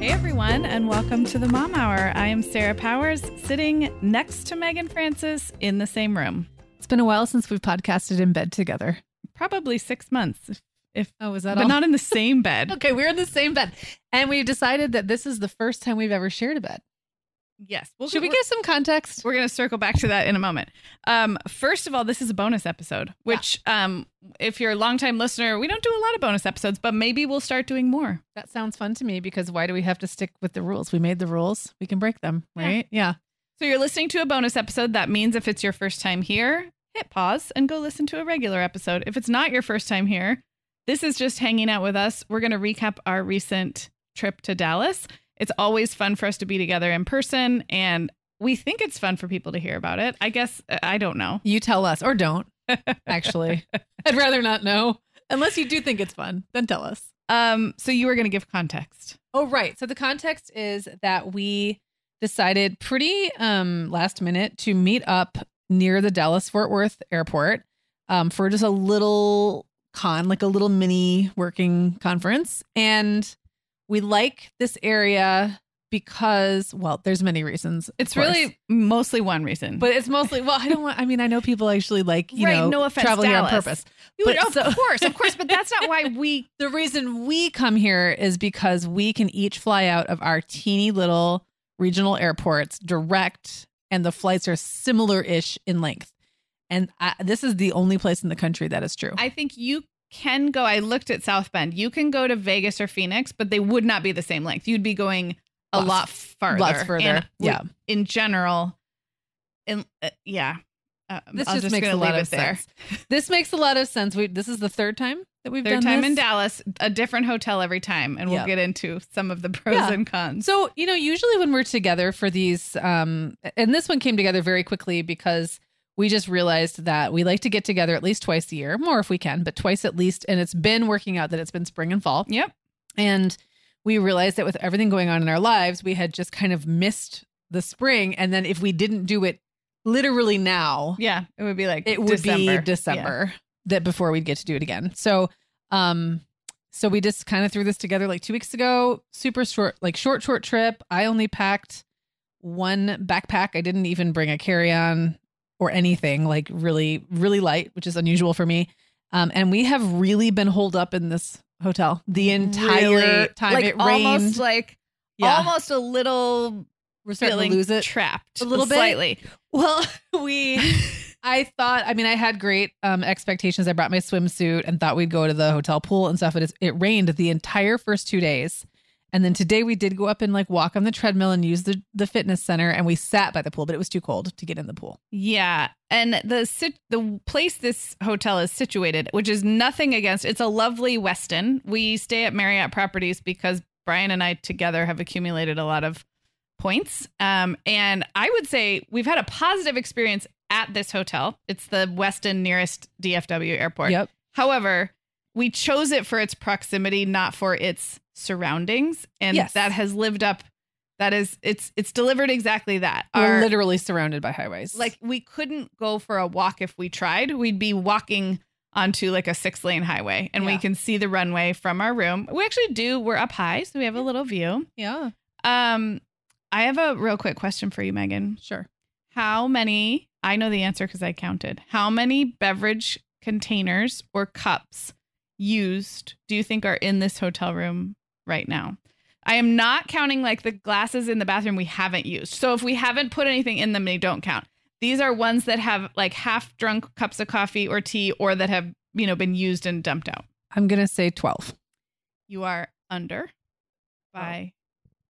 Hey everyone, and welcome to the Mom Hour. I am Sarah Powers, sitting next to Meagan Francis in the same room. It's been a while since we've podcasted in bed together. Probably six months. If, if Oh, is that but all? not in the same bed. okay, we're in the same bed. And we've decided that this is the first time we've ever shared a bed. Yes. Well, Should we give some context? We're going to circle back to that in a moment. Um, first of all, this is a bonus episode, which, um, if you're a longtime listener, we don't do a lot of bonus episodes, but maybe we'll start doing more. That sounds fun to me because why do we have to stick with the rules? We made the rules. We can break them, Yeah. right? Yeah. So you're listening to a bonus episode. That means if it's your first time here, hit pause and go listen to a regular episode. If it's not your first time here, this is just hanging out with us. We're going to recap our recent trip to Dallas. It's always fun for us to be together in person, and we think it's fun for people to hear about it. I guess uh, I don't know. You tell us or don't, actually. I'd rather not know. Unless you do think it's fun, then tell us. Um, so you were going to give context. Oh, right. So the context is that we decided pretty um last minute to meet up near the Dallas Fort Worth airport um for just a little con, like a little mini working conference. And we like this area because well, there's many reasons. It's course. really mostly one reason, but it's mostly well, I don't want I mean, I know people actually like, you Right, know, no offense, travel here on purpose. You but would- of so- course, of course, but that's not why we. The reason we come here is because we can each fly out of our teeny little regional airports direct, and the flights are similar ish in length. And I, this is the only place in the country that is true. I think you can go. I looked at South Bend. You can go to Vegas or Phoenix, but they would not be the same length. You'd be going a Lots- lot farther. lots further. And Yeah. In general, in uh, yeah. Uh, this I'm just, makes a lot of there. sense. This makes a lot of sense. We this is the third time that we've Third done time this. in Dallas, a different hotel every time, and we'll get into some of the pros Yeah. and cons. So, you know, usually when we're together for these, um, and this one came together very quickly because we just realized that we like to get together at least twice a year, more if we can, but twice at least. And it's been working out that it's been spring and fall. Yep. And we realized that with everything going on in our lives, we had just kind of missed the spring. And then if we didn't do it literally now, Yeah, it would be like it would December. be December that before we'd get to do it again. So, um, so we just kind of threw this together like two weeks ago. Super short, like short, short trip. I only packed one backpack. I didn't even bring a carry on or anything. Like really, really light, which is unusual for me. Um, and we have really been holed up in this hotel the entire Really, time like it rained. almost like Yeah. almost a little We're starting to lose it. trapped A little bit? slightly. Well, we I thought I mean I had great um expectations. I brought my swimsuit and thought we'd go to the hotel pool and stuff. But it's, it rained the entire first two days. And then today we did go up and like walk on the treadmill and use the the fitness center and we sat by the pool, but it was too cold to get in the pool. Yeah, and the sit the place this hotel is situated, which is nothing against. It's a lovely Westin. We stay at Marriott Properties because Brian and I together have accumulated a lot of points. Um, and I would say we've had a positive experience at this hotel. It's the Westin nearest DFW airport. Yep. However, we chose it for its proximity, not for its surroundings. And Yes. that has lived up. That is, it's it's delivered exactly that. We're Our- literally surrounded by highways. like we couldn't go for a walk if we tried. We'd be walking onto like a six lane highway and we can see the runway from our room. We actually do. We're up high, so we have a little view. yeah, Um, I have a real quick question for you, Meagan. sure. How many, I know the answer because I counted, how many beverage containers or cups used do you think are in this hotel room right now? I am not counting like the glasses in the bathroom we haven't used. So if we haven't put anything in them, they don't count. These are ones that have like half drunk cups of coffee or tea or that have, you know, been used and dumped out. I'm gonna say twelve. You are under by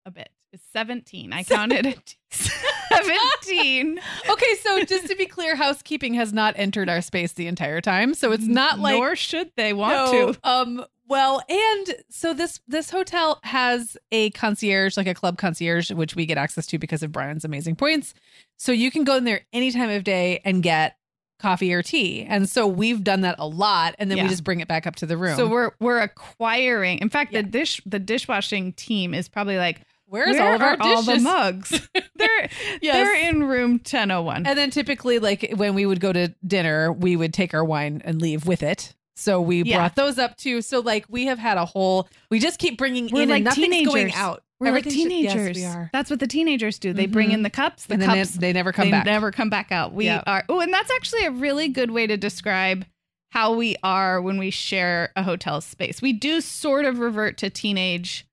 a bit. It's 17. I counted 17. Okay, so just to be clear, housekeeping has not entered our space the entire time, so it's not like Nor should they want No, to. Um. Well, and so this this hotel has a concierge, like a club concierge, which we get access to because of Brian's amazing points. So you can go in there any time of day and get coffee or tea. And so we've done that a lot, and then Yeah. we just bring it back up to the room. So we're we're acquiring. In fact, the dish the dishwashing team is probably like, where's where all of our all the mugs? they're Yes. they're in room 1001. And then typically, like when we would go to dinner, we would take our wine and leave with it. So we Yeah. brought those up too. So like we have had a whole. We just keep bringing We're in, like and nothing's going out. We're like teenagers. Yes, we are. That's what the teenagers do. They bring Mhm. in the cups. The and then cups they, they never come they back. never come back out. We Yeah. are. Oh, and that's actually a really good way to describe how we are when we share a hotel space. We do sort of revert to teenage.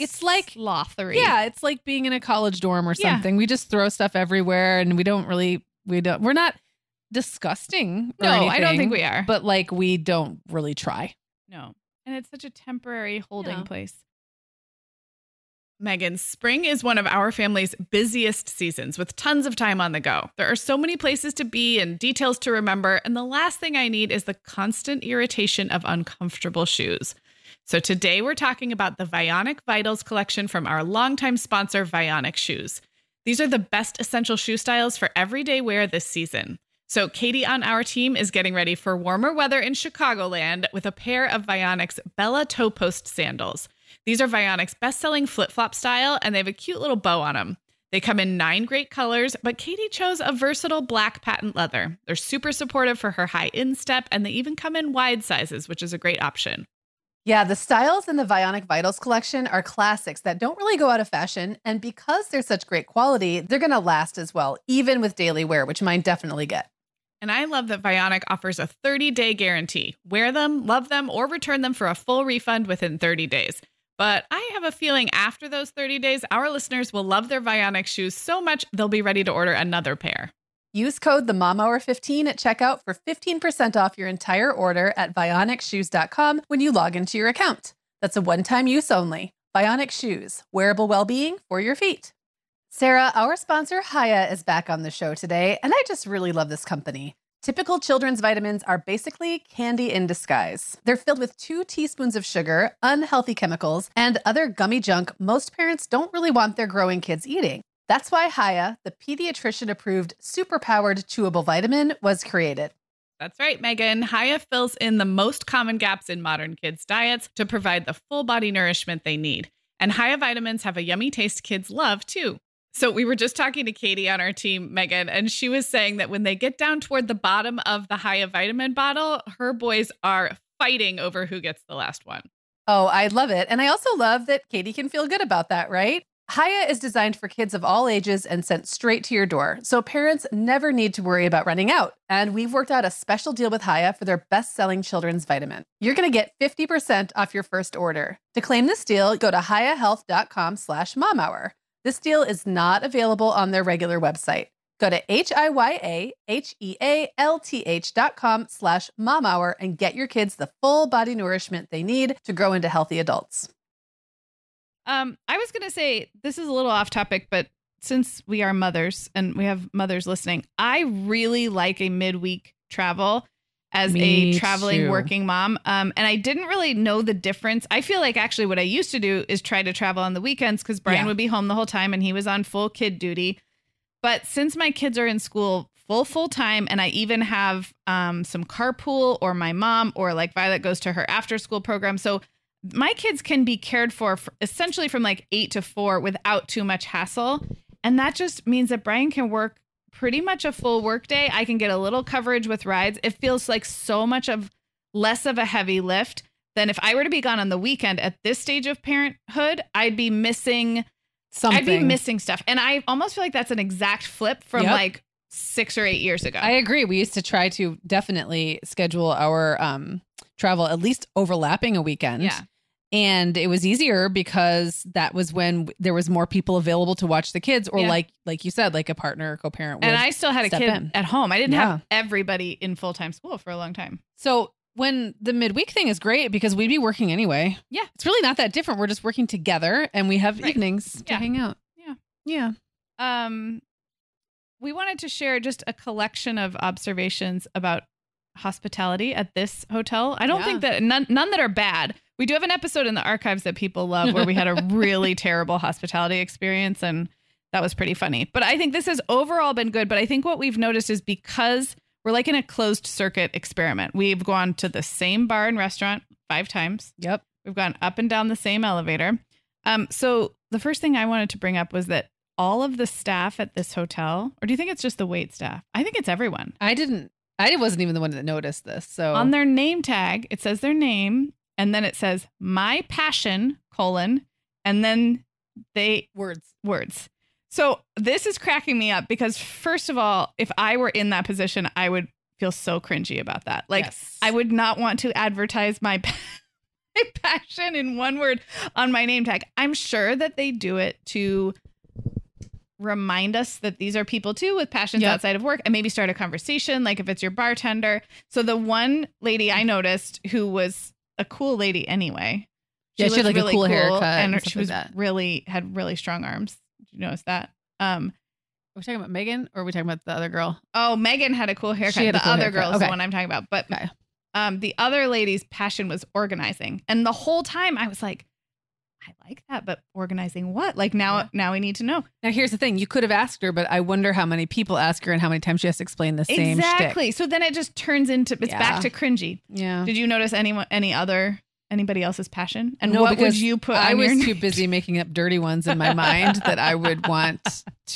It's like- slothery. Yeah, it's like being in a college dorm or Yeah. something. We just throw stuff everywhere and we don't really we don't we're not disgusting. No, I don't think we are. But like we don't really try. No. And it's such a temporary holding Yeah. place. Meagan, spring is one of our family's busiest seasons with tons of time on the go. There are so many places to be and details to remember, and the last thing I need is the constant irritation of uncomfortable shoes. So today we're talking about the Vionic Vitals collection from our longtime sponsor, Vionic Shoes. These are the best essential shoe styles for everyday wear this season. So Katie on our team is getting ready for warmer weather in Chicagoland with a pair of Vionic's Bella Toe Post sandals. These are Vionic's best-selling flip-flop style and they have a cute little bow on them. They come in nine great colors, but Katie chose a versatile black patent leather. They're super supportive for her high instep and they even come in wide sizes, which is a great option. Yeah, the styles in the Vionic Vitals collection are classics that don't really go out of fashion. And because they're such great quality, they're going to last as well, even with daily wear, which mine definitely get. And I love that Vionic offers a 30 day guarantee. Wear them, love them, or return them for a full refund within 30 days. But I have a feeling after those 30 days, our listeners will love their Vionic shoes so much they'll be ready to order another pair. Use code the Mom Hour 15 at checkout for 15% off your entire order at vionicshoes.com when you log into your account. That's a one-time use only. Vionic Shoes, wearable well-being for your feet. Sarah, our sponsor Hiya is back on the show today, and I just really love this company. Typical children's vitamins are basically candy in disguise. They're filled with two teaspoons of sugar, unhealthy chemicals, and other gummy junk most parents don't really want their growing kids eating. That's why Hiya, the pediatrician approved superpowered chewable vitamin, was created. That's right, Meagan. Hiya fills in the most common gaps in modern kids' diets to provide the full body nourishment they need. And Hiya vitamins have a yummy taste kids love too. So we were just talking to Katie on our team, Meagan, and she was saying that when they get down toward the bottom of the Hiya vitamin bottle, her boys are fighting over who gets the last one. Oh, I love it. And I also love that Katie can feel good about that, right? Hiya is designed for kids of all ages and sent straight to your door, so parents never need to worry about running out. And we've worked out a special deal with Hiya for their best-selling children's vitamin. You're going to get 50% off your first order. To claim this deal, go to hiyahealth.com slash momhour. This deal is not available on their regular website. Go to H-I-Y-A-H-E-A-L-T-H dot com slash momhour and get your kids the full body nourishment they need to grow into healthy adults. Um, I was gonna say this is a little off topic, but since we are mothers and we have mothers listening, I really like a midweek travel. as Me a traveling too. working mom. Um, and I didn't really know the difference. I feel like actually what I used to do is try to travel on the weekends because Brian Yeah. would be home the whole time and he was on full kid duty. But since my kids are in school full full time and I even have um, some carpool or my mom or like Violet goes to her after school program. So my kids can be cared for f- essentially from like 8 to 4 without too much hassle. And that just means that Brian can work pretty much a full workday. I can get a little coverage with rides. It feels like so much of less of a heavy lift than if I were to be gone on the weekend at this stage of parenthood, I'd be missing Something. I'd be missing stuff. And I almost feel like that's an exact flip from Yep. like 6 or 8 years ago. I agree. We used to try to definitely schedule our um, travel at least overlapping a weekend. yeah. And it was easier because that was when there was more people available to watch the kids or Yeah. like like you said like a partner or co-parent And. I still had a kid in. at home. I didn't Yeah. have everybody in full-time school for a long time. so when the midweek thing is great because we'd be working anyway Yeah. it's really not that different we're just working together and we have Right. evenings to hang out Yeah. yeah um we wanted to share just a collection of observations about hospitality at this hotel. I don't Yeah. think that none none that are bad. We do have an episode in the archives that people love where we had a really terrible hospitality experience and that was pretty funny. But I think this has overall been good, but I think what we've noticed is because we're like in a closed circuit experiment. We've gone to the same bar and restaurant 5 times. yep We've gone up and down the same elevator. Um, so the first thing I wanted to bring up was that all of the staff at this hotel, or do you think it's just the wait staff? I think it's everyone. i didn't i wasn't even the one that noticed this so On their name tag, it says their name, and then it says my passion colon, and then they words words. So this is cracking me up because first of all, if I were in that position, I would feel so cringy about that. Like Yes. I would not want to advertise my my passion in one word on my name tag. I'm sure that they do it to remind us that these are people too with passions Yep. outside of work and maybe start a conversation like if it's your bartender. So the one lady I noticed who was a cool lady anyway. Yeah, she had, looked like, a cool haircut and, and she stuff like was really had really strong arms. Did you notice that? Um are we talking about megan or are we talking about the other girl Oh, Megan had a cool haircut. She had a the cool other haircut. girl is Okay. the one I'm talking about. But Okay. um, the other lady's passion was organizing, and the whole time I was like, I like that, but organizing what? Like now, Yeah. now we need to know now here's the thing you could have asked her but i wonder how many people ask her and how many times she has to explain the same shtick. exactly. So then it just turns into it's Yeah. back to cringy. yeah Did you notice anyone, any other, anybody else's passion? And No, what would you put? I was too busy making up dirty ones in my mind that I would want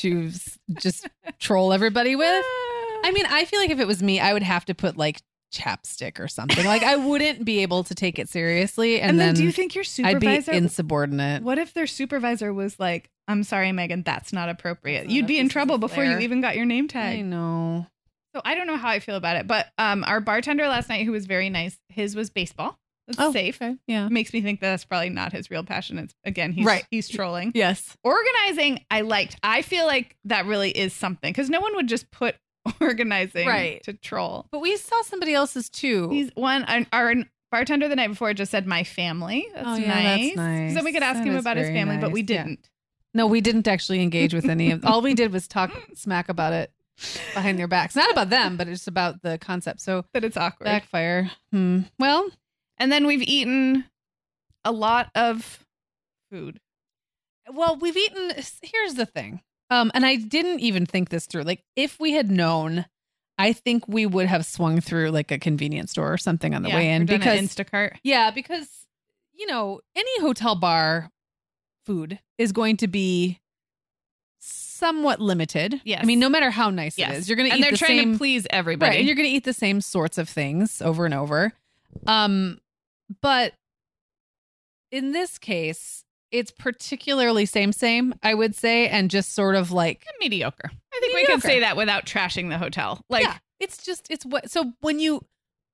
to just troll everybody with. I mean, I feel like if it was me, I would have to put like chapstick or something. Like I wouldn't be able to take it seriously, and, and, then, then, do you think your supervisor? I'd be insubordinate. what if their supervisor was like, "I'm sorry, Meagan, that's not appropriate." That's You'd not be in trouble before you even got your name tag." I know. So I don't know how I feel about it, but um, our bartender last night, who was very nice, his was baseball. That's Oh, safe. okay. Yeah. Makes me think that that's probably not his real passion. It's again, he's Right. he's trolling. Yes. Organizing, I liked. I feel like that really is something because no one would just put organizing Right. to troll. But we saw somebody else's too. He's one. Our, our bartender the night before just said my family. That's Oh, nice. yeah, that's nice. So we could ask That him about his family, but we didn't. no, we didn't actually engage with any of. All we did was talk smack about it behind their backs. Not about them, but it's about the concept. So that it's awkward. backfire. Hmm. Well, and then we've eaten a lot of food. Well, we've eaten. Here's the thing. Um, and I didn't even think this through. Like, if we had known, I think we would have swung through like a convenience store or something on the Yeah, way in or done an because Instacart. yeah, because you know any hotel bar food is going to be somewhat limited. Yes. I mean, no matter how nice Yes. it is, you're going to and they're the trying same to please everybody. Right, and you're going to eat the same sorts of things over and over. Um, but in this case, it's particularly same same, I would say, and just sort of like mediocre. I think we can say that without trashing the hotel. Like, yeah, it's just it's what. So when you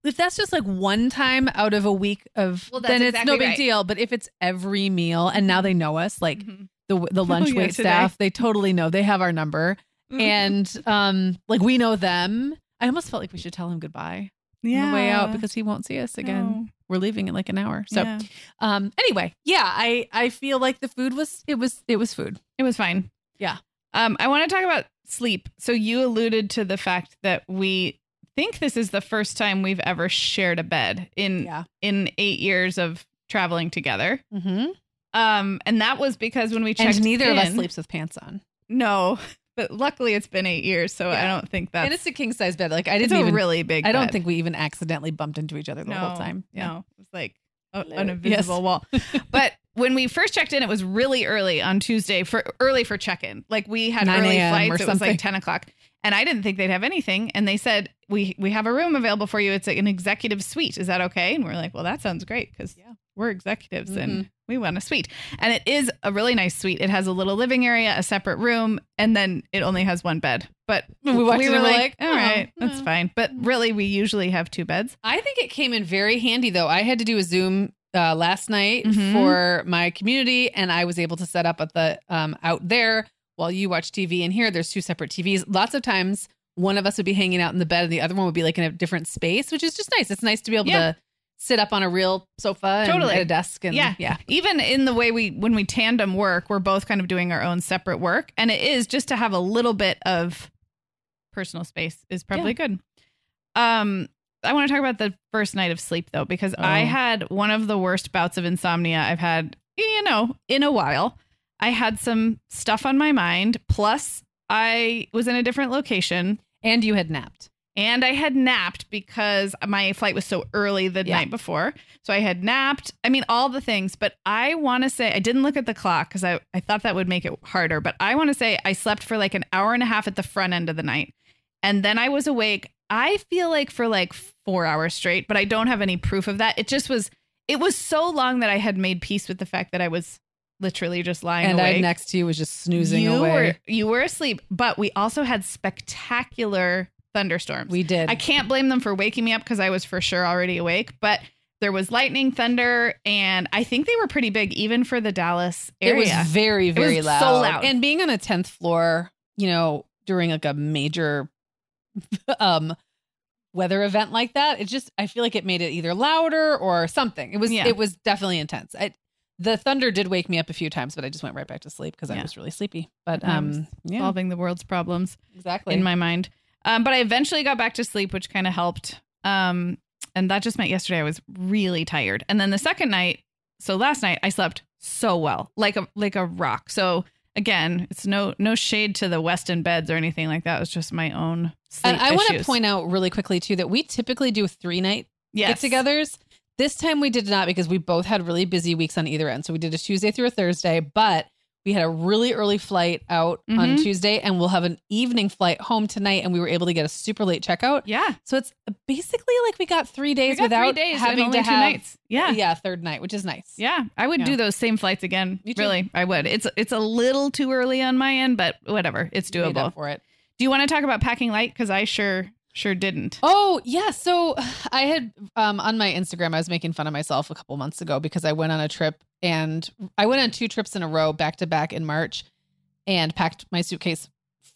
if that's just like one time out of a week of, Well, then it's no big right. deal. But if it's every meal, and now they know us, like mhm. the the lunch yeah, wait today. staff, they totally know. They have our number, Mhm. and um, like we know them. I almost felt like we should tell him goodbye on the way out because he won't see us again. We're leaving in like an hour. So Yeah. um anyway, yeah, I I feel like the food was it was it was food. it was fine. Yeah. Um, I want to talk about sleep. So you alluded to the fact that we think this is the first time we've ever shared a bed in Yeah. in eight years of traveling together. Mm-hmm. Um, and that was because when we checked And neither of us sleeps with pants on. No, but luckily it's been eight years, so I don't think that. and it's a king size bed. Like I didn't even. really big. I don't bed. think we even accidentally bumped into each other the no, whole time. No, it was like a, an invisible Yes. wall. But when we first checked in, it was really early on Tuesday for early for check in. Like we had early flights. It was something. like ten o'clock, and I didn't think they'd have anything. And they said we we have a room available for you. It's like an executive suite. Is that okay? And we're like, well, that sounds great because Yeah. We're executives Mm-hmm. and we want a suite. And it is a really nice suite. It has a little living area, a separate room, and then it only has one bed. But we we were like, like, all oh, right, that's fine. But really, we usually have two beds. I think it came in very handy though. I had to do a Zoom uh, last night Mhm. for my community, and I was able to set up at the um, out there while you watch TV. And here, there's two separate TVs. Lots of times, one of us would be hanging out in the bed, and the other one would be like in a different space, which is just nice. It's nice to be able Yeah. to sit up on a real sofa and Totally. at a desk. And Yeah. yeah, even in the way we when we tandem work we're both kind of doing our own separate work and it is just to have a little bit of personal space is probably good um i want to talk about the first night of sleep though because i Oh. had one of the worst bouts of insomnia i've had you know in a while i had some stuff on my mind plus i was in a different location and you had napped. And I had napped because my flight was so early the Yeah. night before. So I had napped. I mean, all the things. But I want to say, I didn't look at the clock because I, I thought that would make it harder. But I want to say I slept for like an hour and a half at the front end of the night. And then I was awake, I feel like for like four hours straight, but I don't have any proof of that. It just was, it was so long that I had made peace with the fact that I was literally just lying And I awake next to you was just snoozing you away. Were, you were asleep, but we also had spectacular thunderstorms. we did. I can't blame them for waking me up because I was for sure already awake, but there was lightning, thunder, and I think they were pretty big even for the Dallas It area. was very, very was loud. so loud. And being on a 10th floor, you know, during like a major um weather event like that, it just I feel like it made it either louder or something. It was Yeah. it was definitely intense. I, the thunder did wake me up a few times, but I just went right back to sleep because I was really sleepy. But Um, um yeah, Solving the world's problems exactly. in my mind. Um, but I eventually got back to sleep, which kind of helped. Um, and that just meant yesterday I was really tired. And then the second night, so last night I slept so well, like a like a rock. So again, it's no no shade to the Westin beds or anything like that. It was just my own sleep and I want to point out really quickly too that we typically do three night yes. get-togethers. This time we did not because we both had really busy weeks on either end. So we did a Tuesday through a Thursday, but we had a really early flight out on Mhm. Tuesday, and we'll have an evening flight home tonight. And we were able to get a super late checkout. Yeah, So it's basically like we got three days got without three days having to two have nights. Yeah. yeah, third night, which is nice. Yeah, I would Yeah. do those same flights again. Really, I would. It's it's a little too early on my end, but whatever, it's doable. for it. Do you want to talk about packing light? Because I sure sure didn't. Oh yeah, so I had um, on my Instagram I was making fun of myself a couple months ago because I went on a trip and I went on two trips in a row back to back in March and packed my suitcase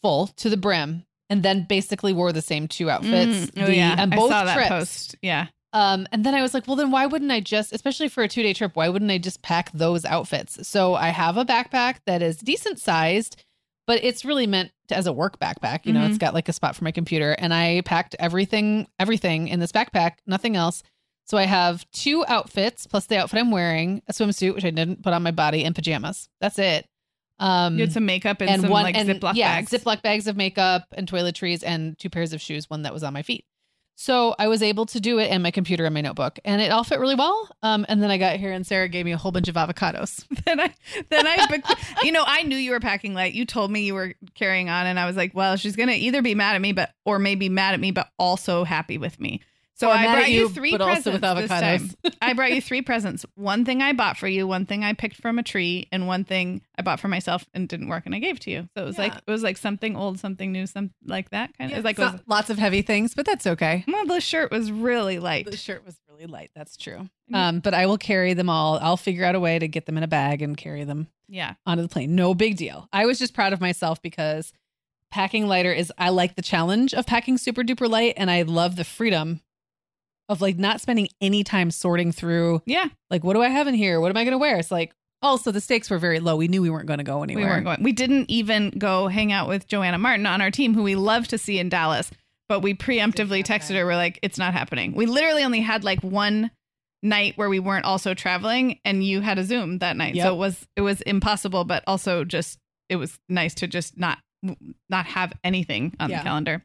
full to the brim and then basically wore the same two outfits Mm, oh the- yeah, on I both saw that trips. post. Yeah, Um, and then I was like, well, then why wouldn't I just, especially for a two day trip, why wouldn't I just pack those outfits? So I have a backpack that is decent sized, but it's really meant to, as a work backpack. You know, Mhm. it's got like a spot for my computer, and I packed everything, everything in this backpack, nothing else. So I have two outfits plus the outfit I'm wearing, a swimsuit which I didn't put on my body, and pajamas. That's it. Um, you had some makeup and, and some one like and Ziploc yeah, bags. Ziploc bags of makeup and toiletries and two pairs of shoes, one that was on my feet. So I was able to do it and my computer and my notebook, and it all fit really well. Um, and then I got here and Sarah gave me a whole bunch of avocados. then I then I you know I knew you were packing light. You told me you were carrying on, and I was like, well, she's gonna either be mad at me, but or maybe mad at me, but also happy with me. So I brought you, you, three but also presents with this avocados. time. I brought you three presents. One thing I bought for you, one thing I picked from a tree, and one thing I bought for myself and didn't work, and I gave to you. So it was like it was like something old, something new, something like that kind of. It was like So- was, lots of heavy things, but that's okay. well, the shirt was really light. The shirt was really light. That's true. Mm. Um, but I will carry them all. I'll figure out a way to get them in a bag and carry them Yeah, onto the plane. No big deal. I was just proud of myself because packing lighter is I like the challenge of packing super duper light and I love the freedom of like not spending any time sorting through yeah. like what do I have in here? What am I going to wear? It's like oh, also the stakes were very low. We knew we weren't going to go anywhere. We weren't going. We didn't even go hang out with Joanna Martin on our team, who we love to see in Dallas. but we preemptively texted her. We're like, it's not happening. We literally only had like one night where we weren't also traveling, and you had a Zoom that night, Yep. so it was it was impossible, but also just it was nice to just not not have anything on Yeah. the calendar.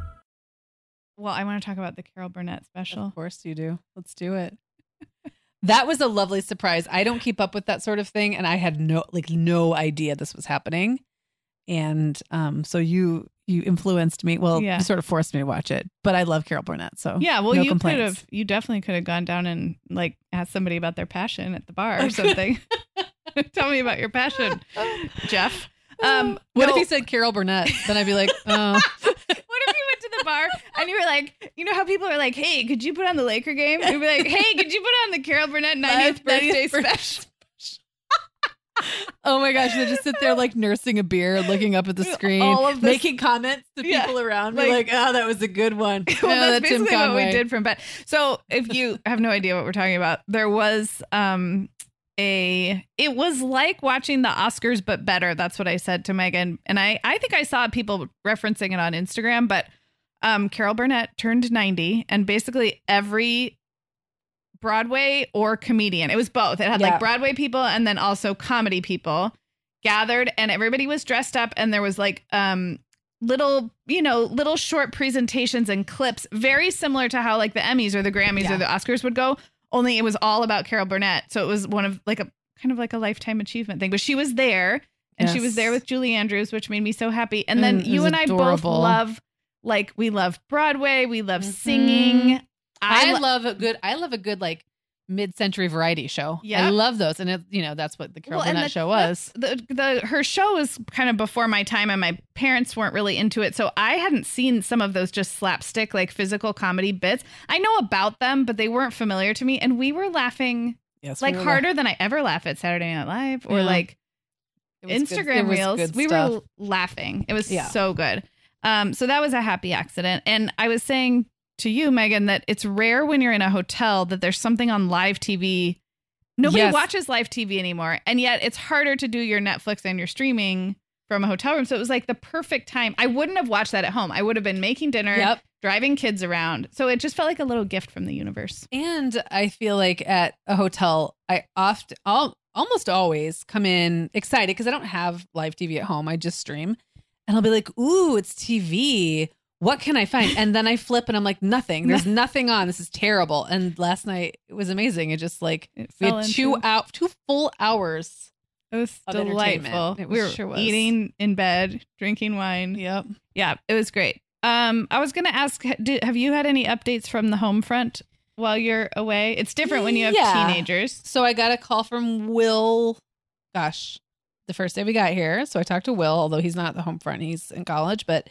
Well, I want to talk about the Carol Burnett special. Of course you do. Let's do it. that was a lovely surprise. I don't keep up with that sort of thing, and I had no like no idea this was happening. And um, so you you influenced me. Well, Yeah. you sort of forced me to watch it. But I love Carol Burnett, so Yeah, well, no you could have, you definitely could have gone down and like asked somebody about their passion at the bar or something. Tell me about your passion, Jeff. Um, What no. if he said Carol Burnett? Then I'd be like, oh, what if you went to the bar and you were like, you know how people are like, hey, could you put on the Laker game? You'd be like, hey, could you put on the Carol Burnett 90th Live birthday special? oh my gosh! They just sit there like nursing a beer, looking up at the screen, All of this- making comments to Yeah, people around, like- like, oh, that was a good one. well, that's Tim basically what we did from bed. So if you have no idea what we're talking about, there was um a it was like watching the Oscars but better. That's what I said to Meagan. And I I think I saw people referencing it on Instagram, but um Carol Burnett turned 90 and basically every Broadway or comedian. It was both. It had Yeah. like Broadway people and then also comedy people gathered and everybody was dressed up and there was like um little, you know, little short presentations and clips very similar to how like the Emmys or the Grammys Yeah. or the Oscars would go, only it was all about Carol Burnett. So it was one of like a kind of like a lifetime achievement thing. But she was there and she was there with Julie Andrews, which made me so happy. And then Mm, you and I both love like we love Broadway, we love Mhm. singing. I, lo- love a good. I love a good like mid-century variety show. Yeah. I love those, and it, you know that's what the Carol Well, Burnett the- show was. the the her show was kind of before my time and my parents weren't really into it so i hadn't seen some of those just slapstick like physical comedy bits i know about them but they weren't familiar to me and we were laughing Yes, like harder than i ever laugh at saturday night live or Yeah. like It was good- instagram reels we stuff. were laughing it was Yeah. so good um so that was a happy accident. And i was saying to you meagan that it's rare when you're in a hotel that there's something on live tv nobody Yes. watches live tv anymore. And yet it's harder to do your netflix and your streaming from a hotel room. So it was like the perfect time. I wouldn't have watched that at home. I would have been making dinner Yep. driving kids around. So it just felt like a little gift from the universe. And I feel like at a hotel, I often, al- almost always come in excited because I don't have live TV at home. I just stream, and I'll be like, "Ooh, it's TV. What can I find?" And then I flip, and I'm like, "Nothing. There's nothing on. This is terrible." And last night it was amazing. It just like it we had two into- out, two full hours. it was of delightful It we were sure was. eating in bed drinking wine Yep. Yeah, it was great. Um, I was going to ask, did, have you had any updates from the home front while you're away? It's different when you have Yeah. teenagers. So I got a call from Will. Gosh, the first day we got here. So I talked to Will, although he's not at the home front, he's in college, but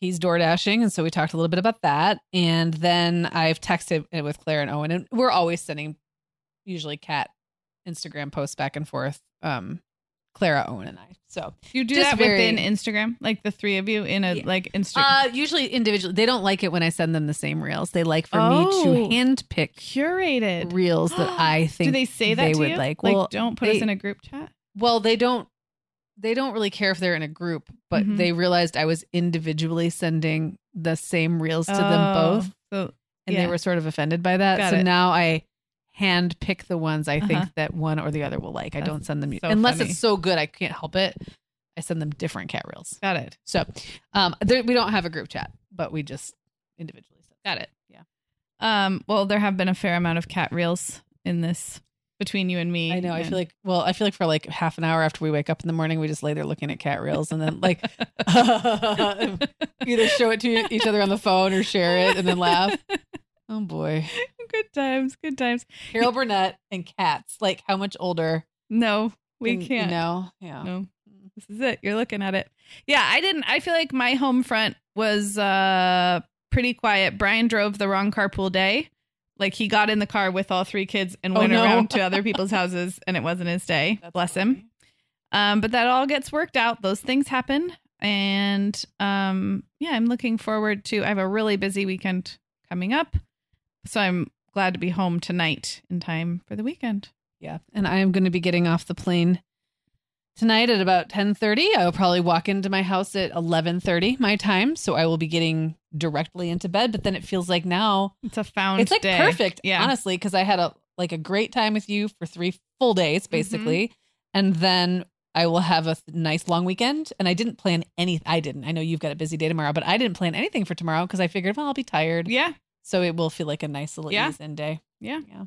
he's door dashing. And so we talked a little bit about that. And then I've texted it with Claire and Owen, and we're always sending usually cat Instagram posts back and forth. Um, Clara, Owen, and I. So You do that very- within Instagram, like the three of you in a Yeah. like Instagram. uh, usually individually, they don't like it when I send them the same reels. They like for me Oh. to handpick Curated. reels that I think do they say that they to would you? like. Well, don't put us in a group chat. Well they don't they don't really care if they're in a group but Mhm. they realized i was individually sending the same reels to them both Oh, So and yeah. they were sort of offended by that Got so it. now i hand pick the ones i think Uh-huh. that one or the other will like i don't send them so unless funny. it's so good i can't help it I send them different cat reels. Got it. So um, there, we don't have a group chat, but we just individually send. Got it. Yeah. Um, well, there have been a fair amount of cat reels in this between you and me. I know. I feel like, well, I feel like for like half an hour after we wake up in the morning, we just lay there looking at cat reels and then like either show it to each other on the phone or share it and then laugh. Oh boy. good times, good times. Carol Burnett and cats. Like how much older? No, we can- can't. No. Yeah. No. This is it. You're looking at it. Yeah, I didn't I feel like my home front was uh pretty quiet. Brian drove the wrong carpool day. Like he got in the car with all three kids and Oh, went no. around to other people's houses and it wasn't his day. That's Bless him. Um, but that all gets worked out. Those things happen. And um, yeah, I'm looking forward to I have a really busy weekend coming up. So I'm glad to be home tonight in time for the weekend. Yeah. And I am going to be getting off the plane tonight at about 10:30. I will probably walk into my house at 11:30 my time, so I will be getting directly into bed, but then it feels like now It's a found it's like day. perfect, Yeah. honestly, cuz I had a like a great time with you for 3 full days basically. And then I will have a th- nice long weekend and I didn't plan any I didn't. I know you've got a busy day tomorrow, but I didn't plan anything for tomorrow cuz I figured well I'll be tired. Yeah. So it will feel like a nice little Yeah. ease in day. Yeah. Yeah.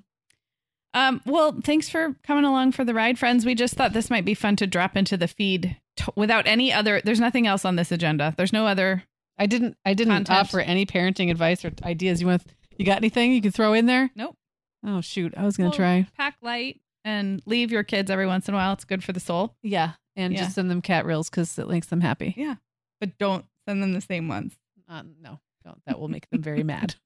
Um, well, thanks for coming along for the ride, friends. We just thought this might be fun to drop into the feed t- without any other. There's nothing else on this agenda. There's no other. I didn't I didn't Content. offer any parenting advice or ideas. You want you got anything you can throw in there? Nope. Oh shoot, I was going Well, to try. Pack light and leave your kids every once in a while. It's good for the soul. Yeah, and Yeah. just send them cat reels cuz it makes them happy. Yeah. But don't send them the same ones. Uh, no. Don't. That will make them very mad.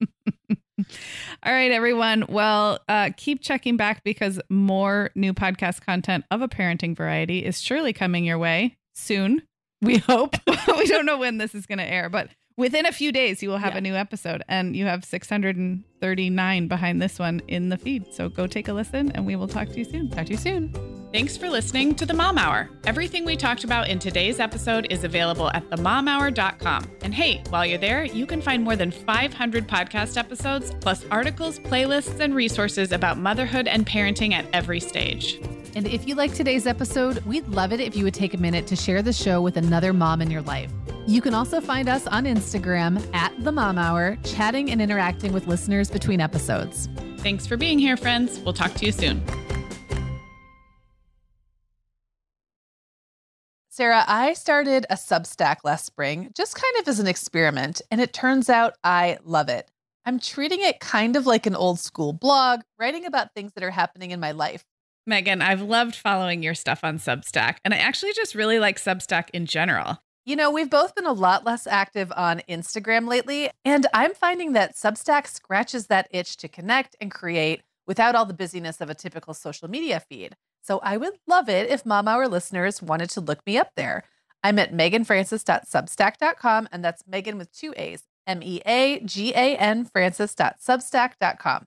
All right, everyone. Well, uh, keep checking back because more new podcast content of a parenting variety is surely coming your way soon. We hope. we don't know when this is going to air, but within a few days, you will have Yeah. a new episode, and you have 639 behind this one in the feed. So go take a listen, and we will talk to you soon. Talk to you soon. Thanks for listening to the Mom Hour. Everything we talked about in today's episode is available at themomhour.com. And hey, while you're there, you can find more than 500 podcast episodes, plus articles, playlists, and resources about motherhood and parenting at every stage. And if you like today's episode, we'd love it if you would take a minute to share the show with another mom in your life. You can also find us on Instagram at the Mom Hour, chatting and interacting with listeners between episodes. Thanks for being here, friends. We'll talk to you soon. Sarah, I started a Substack last spring, just kind of as an experiment, and it turns out I love it. I'm treating it kind of like an old school blog, writing about things that are happening in my life. Meagan, I've loved following your stuff on Substack, and I actually just really like Substack in general. You know, we've both been a lot less active on Instagram lately, and I'm finding that Substack scratches that itch to connect and create without all the busyness of a typical social media feed. So I would love it if Mom Hour listeners wanted to look me up there. I'm at meaganfrancis.substack.com, and that's Meagan with two A's, M E A G A N Francis.substack.com.